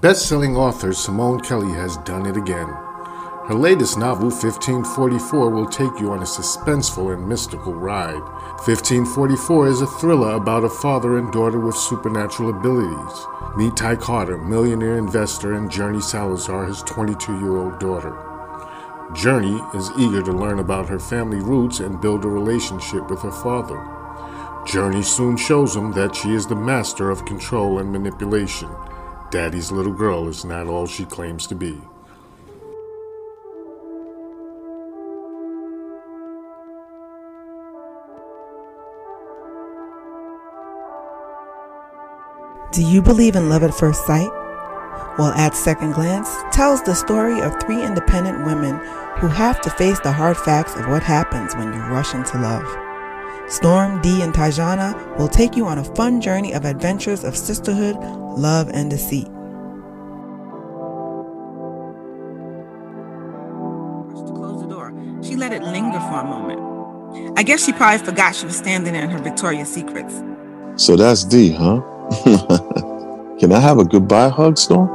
Best-selling author Simone Kelly has done it again. Her latest novel, 1544, will take you on a suspenseful and mystical ride. 1544 is a thriller about a father and daughter with supernatural abilities. Meet Ty Carter, millionaire investor, and Journey Salazar, his 22 year old daughter. Journey is eager to learn about her family roots and build a relationship with her father. Journey soon shows him that she is the master of control and manipulation. Daddy's little girl is not all she claims to be. Do you believe in love at first sight? Well, At Second Glance tells the story of three independent women who have to face the hard facts of what happens when you rush into love. Storm, Dee, and Tyjana will take you on a fun journey of adventures of sisterhood, love, and deceit. To close the door, she let it linger for a moment. I guess she probably forgot she was standing there in her Victoria's Secrets. So that's Dee, huh? Can I have a goodbye hug, Storm?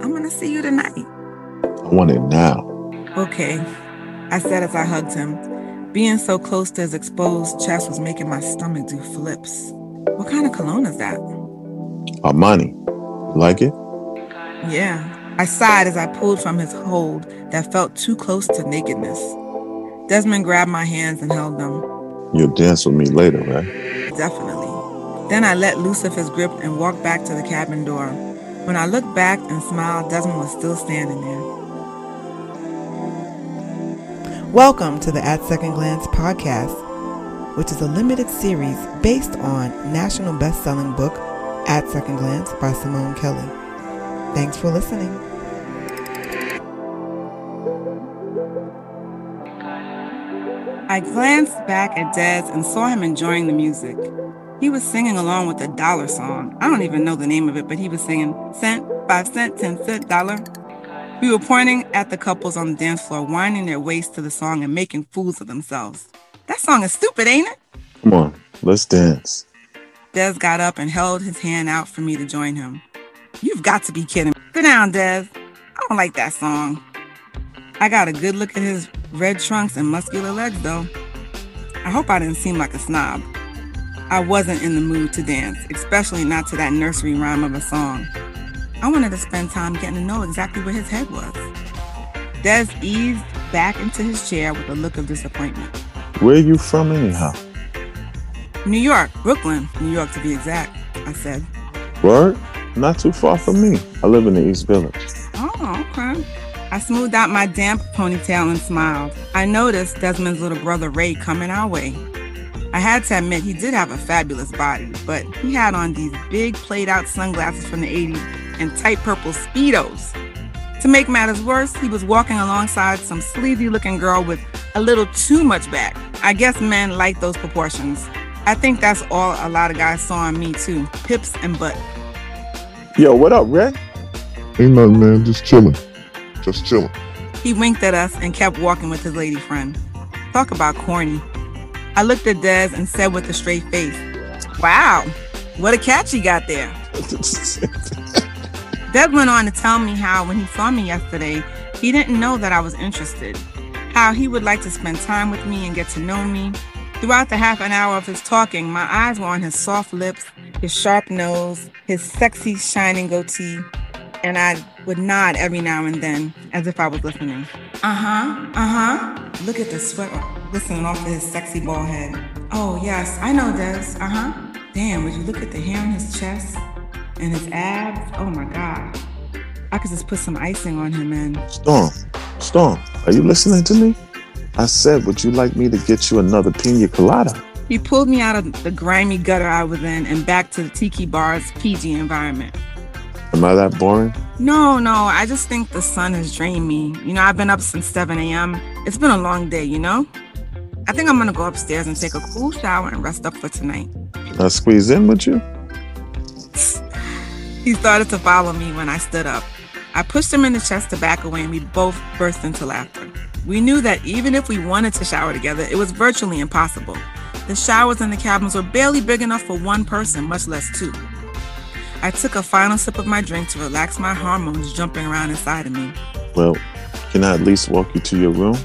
I'm gonna see you tonight. I want it now. Okay, I said as I hugged him. Being so close to his exposed chest was making my stomach do flips. What kind of cologne is that? Armani. Like it? Yeah. I sighed as I pulled from his hold that felt too close to nakedness. Desmond grabbed my hands and held them. You'll dance with me later, right? Definitely. Then I let loose of his grip and walked back to the cabin door. When I looked back and smiled, Desmond was still standing there. Welcome to the At Second Glance podcast, which is a limited series based on national best-selling book At Second Glance by Simone Kelly. Thanks for listening. I glanced back at Dez and saw him enjoying the music. He was singing along with the dollar song. I don't even know the name of it, but he was singing cent, five cent, ten cent, dollar. We were pointing at the couples on the dance floor, winding their waists to the song and making fools of themselves. That song is stupid, ain't it? Come on, let's dance. Dez got up and held his hand out for me to join him. You've got to be kidding. Me. Sit down, Dez. I don't like that song. I got a good look at his red trunks and muscular legs, though. I hope I didn't seem like a snob. I wasn't in the mood to dance, especially not to that nursery rhyme of a song. I wanted to spend time getting to know exactly where his head was. Dez eased back into his chair with a look of disappointment. Where are you from, anyhow? New York, Brooklyn, New York to be exact, I said. Word? Not too far from me. I live in the East Village. Oh, okay. I smoothed out my damp ponytail and smiled. I noticed Desmond's little brother Ray coming our way. I had to admit he did have a fabulous body, but he had on these big played out sunglasses from the 80s and tight purple Speedos. To make matters worse, he was walking alongside some sleazy looking girl with a little too much back. I guess men like those proportions. I think that's all a lot of guys saw in me too hips and butt. Yo, what up, Ray? Ain't nothing, man. Just chilling. Just chilling. He winked at us and kept walking with his lady friend. Talk about corny. I looked at Dez and said with a straight face, Wow, what a catch he got there. Dez went on to tell me how when he saw me yesterday, he didn't know that I was interested, how he would like to spend time with me and get to know me. Throughout the half an hour of his talking, my eyes were on his soft lips, his sharp nose, his sexy shining goatee, and I would nod every now and then as if I was listening. Uh huh, uh huh. Look at the sweat glistening off of his sexy bald head. Oh, yes, I know Dez. Uh huh. Damn, would you look at the hair on his chest and his abs? Oh my God. I could just put some icing on him and. Storm, Storm, are you listening to me? I said, would you like me to get you another pina colada? He pulled me out of the grimy gutter I was in and back to the tiki bar's PG environment. Am I that boring? No, no, I just think the sun has drained me. You know, I've been up since 7 a.m. It's been a long day, you know? I think I'm gonna go upstairs and take a cool shower and rest up for tonight. I squeeze in with you? He started to follow me when I stood up. I pushed him in the chest to back away and we both burst into laughter. We knew that even if we wanted to shower together, it was virtually impossible. The showers in the cabins were barely big enough for one person, much less two. I took a final sip of my drink to relax my hormones jumping around inside of me. Well, can I at least walk you to your room?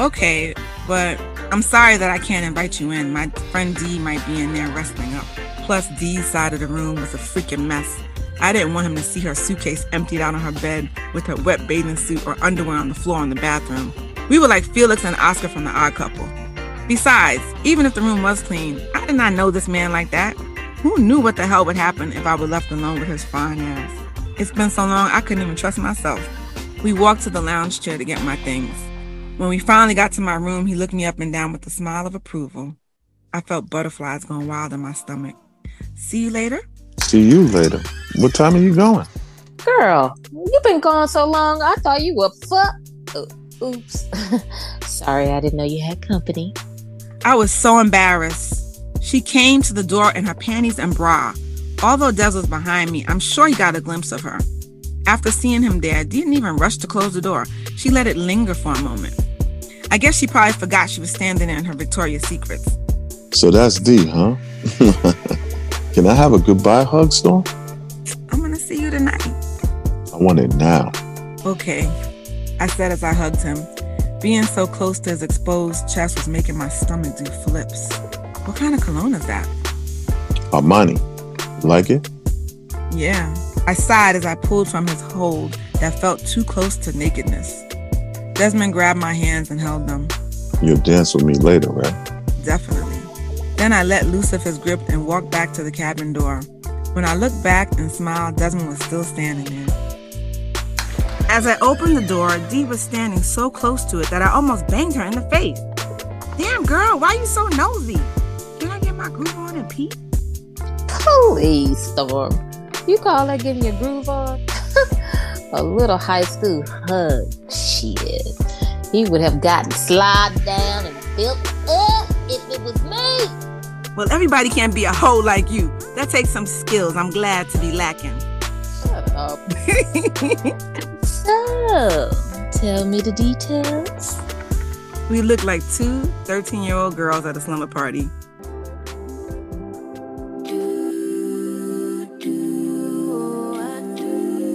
Okay, but I'm sorry that I can't invite you in. My friend Dee might be in there resting up. Plus, Dee's side of the room was a freaking mess. I didn't want him to see her suitcase emptied out on her bed with her wet bathing suit or underwear on the floor in the bathroom. We were like Felix and Oscar from the odd couple. Besides, even if the room was clean, I did not know this man like that. Who knew what the hell would happen if I were left alone with his fine ass? It's been so long I couldn't even trust myself. We walked to the lounge chair to get my things. When we finally got to my room, he looked me up and down with a smile of approval. I felt butterflies going wild in my stomach. See you later? See you later. What time are you going? Girl, you've been gone so long, I thought you were fuck. Oops. Sorry, I didn't know you had company. I was so embarrassed. She came to the door in her panties and bra. Although Dez was behind me, I'm sure he got a glimpse of her. After seeing him there, I didn't even rush to close the door. She let it linger for a moment. I guess she probably forgot she was standing there in her Victoria's Secrets. So that's Dee, huh? Can I have a goodbye hug, Storm? I'm gonna see you tonight. I want it now. Okay, I said as I hugged him. Being so close to his exposed chest was making my stomach do flips. What kind of cologne is that? Armani. Like it? Yeah. I sighed as I pulled from his hold that felt too close to nakedness. Desmond grabbed my hands and held them. You'll dance with me later, right? Definitely. Then I let loose of his grip and walked back to the cabin door. When I looked back and smiled, Desmond was still standing there. As I opened the door, Dee was standing so close to it that I almost banged her in the face. Damn, girl, why you so nosy? Can I get my groove on and pee? Please, Storm. You call that getting your groove on? a little high school hug. Shit. He would have gotten slide down and built up if it was. Well, everybody can't be a hoe like you. That takes some skills I'm glad to be lacking. Shut up. so, tell me the details. We look like two 13 year old girls at a slumber party.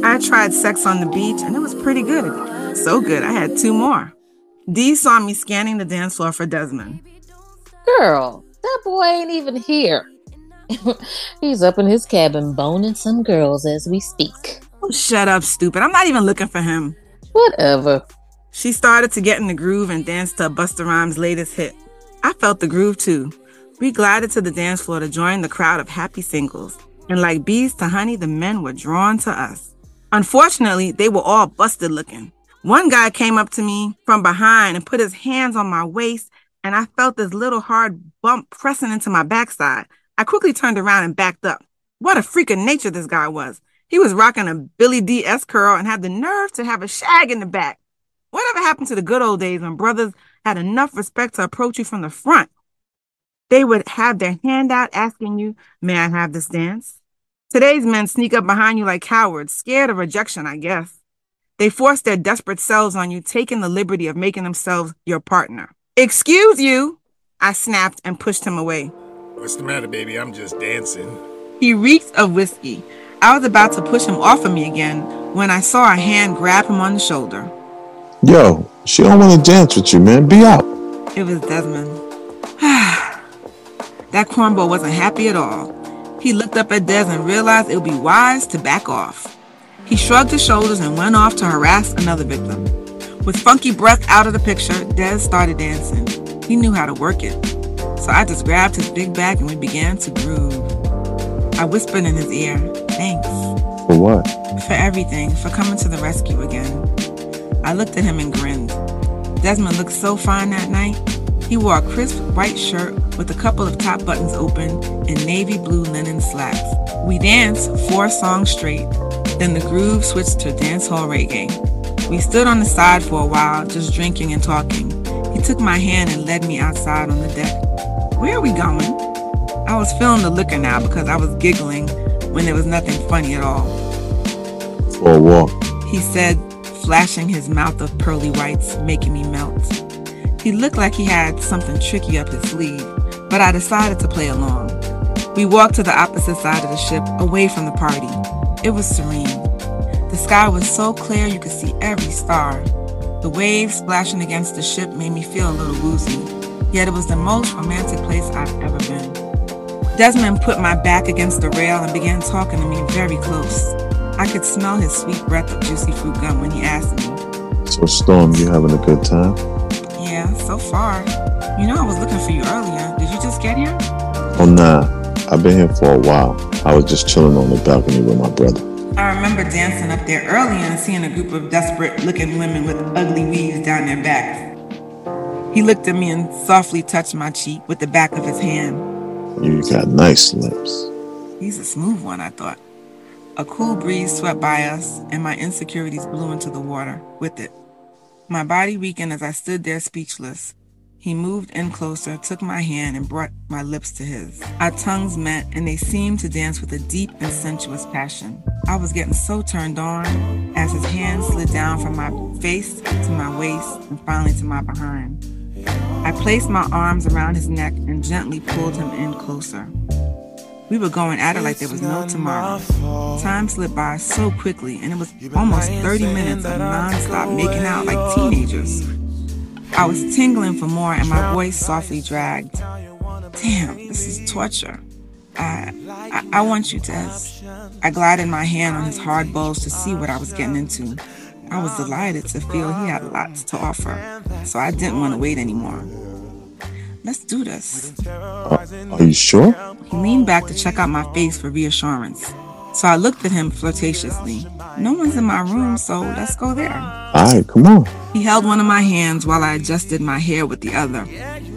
I tried sex on the beach and it was pretty good. So good, I had two more. Dee saw me scanning the dance floor for Desmond. Girl, that boy ain't even here. He's up in his cabin boning some girls as we speak. Oh, shut up, stupid. I'm not even looking for him. Whatever. She started to get in the groove and danced to Busta Rhymes' latest hit. I felt the groove too. We glided to the dance floor to join the crowd of happy singles. And like bees to honey, the men were drawn to us. Unfortunately, they were all busted looking. One guy came up to me from behind and put his hands on my waist, and I felt this little hard bump pressing into my backside. I quickly turned around and backed up. What a freak of nature this guy was. He was rocking a Billy Dee. S. curl and had the nerve to have a shag in the back. Whatever happened to the good old days when brothers had enough respect to approach you from the front? They would have their hand out asking you, May I have this dance? Today's men sneak up behind you like cowards, scared of rejection, I guess. They force their desperate selves on you, taking the liberty of making themselves your partner. Excuse you, I snapped and pushed him away. What's the matter, baby? I'm just dancing. He reeked of whiskey. I was about to push him off of me again when I saw a hand grab him on the shoulder. Yo, she don't want to dance with you, man. Be out. It was Desmond. that cornball wasn't happy at all. He looked up at Dez and realized it would be wise to back off. He shrugged his shoulders and went off to harass another victim. With funky breath out of the picture, Dez started dancing. He knew how to work it. So I just grabbed his big bag and we began to groove. I whispered in his ear, Thanks. For what? For everything, for coming to the rescue again. I looked at him and grinned. Desmond looked so fine that night. He wore a crisp white shirt with a couple of top buttons open and navy blue linen slacks. We danced four songs straight, then the groove switched to dancehall reggae. We stood on the side for a while, just drinking and talking. He took my hand and led me outside on the deck. Where are we going? I was feeling the liquor now because I was giggling when there was nothing funny at all. For a walk. He said, flashing his mouth of pearly whites, making me melt. He looked like he had something tricky up his sleeve, but I decided to play along. We walked to the opposite side of the ship, away from the party. It was serene. The sky was so clear you could see every star. The waves splashing against the ship made me feel a little woozy, yet it was the most romantic place I've ever been. Desmond put my back against the rail and began talking to me very close. I could smell his sweet breath of juicy fruit gum when he asked me, So, Storm, you having a good time? Yeah, so far. You know, I was looking for you earlier. Did you just get here? Oh, nah. I've been here for a while. I was just chilling on the balcony with my brother. I remember dancing up there early and seeing a group of desperate looking women with ugly weaves down their backs. He looked at me and softly touched my cheek with the back of his hand. You got nice lips. He's a smooth one, I thought. A cool breeze swept by us, and my insecurities blew into the water with it. My body weakened as I stood there speechless. He moved in closer, took my hand, and brought my lips to his. Our tongues met, and they seemed to dance with a deep and sensuous passion. I was getting so turned on as his hand slid down from my face to my waist and finally to my behind. I placed my arms around his neck and gently pulled him in closer. We were going at it like there was no tomorrow. Time slipped by so quickly, and it was almost 30 minutes of nonstop making out like teenagers. I was tingling for more, and my voice softly dragged. Damn, this is torture. I, I, I want you, Dez. I glided my hand on his hard bulge to see what I was getting into. I was delighted to feel he had lots to offer, so I didn't want to wait anymore. Let's do this. Uh, are you sure? He leaned back to check out my face for reassurance. So I looked at him flirtatiously. No one's in my room, so let's go there. All right, come on. He held one of my hands while I adjusted my hair with the other.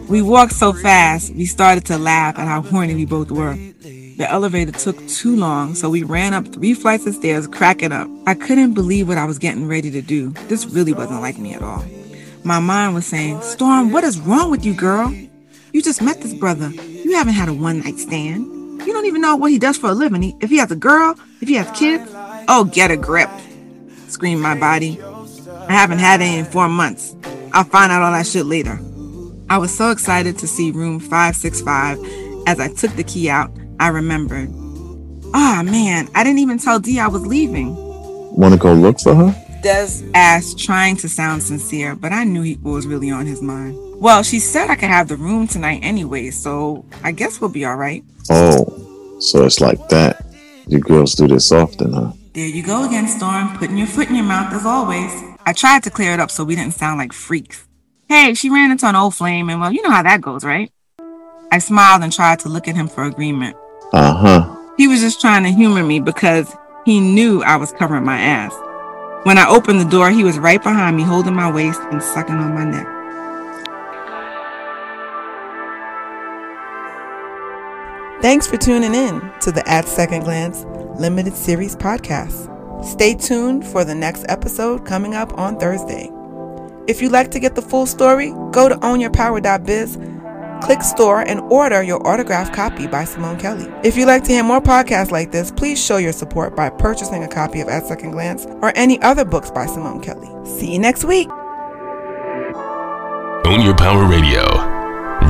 We walked so fast, we started to laugh at how horny we both were. The elevator took too long, so we ran up three flights of stairs, cracking up. I couldn't believe what I was getting ready to do. This really wasn't like me at all. My mind was saying, Storm, what is wrong with you, girl? You just met this brother. You haven't had a one night stand. You don't even know what he does for a living. If he has a girl, if he has kids. Oh, get a grip, screamed my body. I haven't had any in four months. I'll find out all that shit later. I was so excited to see room 565. As I took the key out, I remembered. Ah, oh, man, I didn't even tell Dee I was leaving. Want to go look for her? Dez asked, trying to sound sincere, but I knew he, what was really on his mind. Well, she said I could have the room tonight anyway, so I guess we'll be all right. Oh, so it's like that. You girls do this often, huh? There you go again, Storm, putting your foot in your mouth as always. I tried to clear it up so we didn't sound like freaks. Hey, she ran into an old flame, and well, you know how that goes, right? I smiled and tried to look at him for agreement. Uh huh. He was just trying to humor me because he knew I was covering my ass. When I opened the door, he was right behind me, holding my waist and sucking on my neck. Thanks for tuning in to the At Second Glance Limited Series podcast. Stay tuned for the next episode coming up on Thursday. If you'd like to get the full story, go to ownyourpower.biz, click store, and order your autographed copy by Simone Kelly. If you'd like to hear more podcasts like this, please show your support by purchasing a copy of At Second Glance or any other books by Simone Kelly. See you next week. Own Your Power Radio.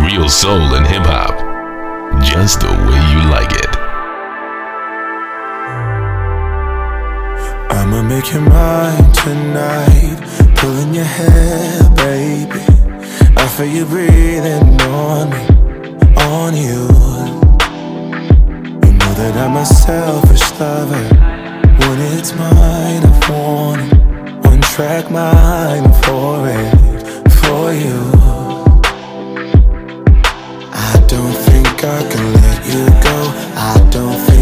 Real soul and hip hop. Just the way you like it. I'ma make you mine tonight. Pulling your hair, baby. I feel you breathing on me, on you. You know that I'm a selfish lover. When it's mine, I want it. One track mind for it, for you. I don't think I can let you go. I don't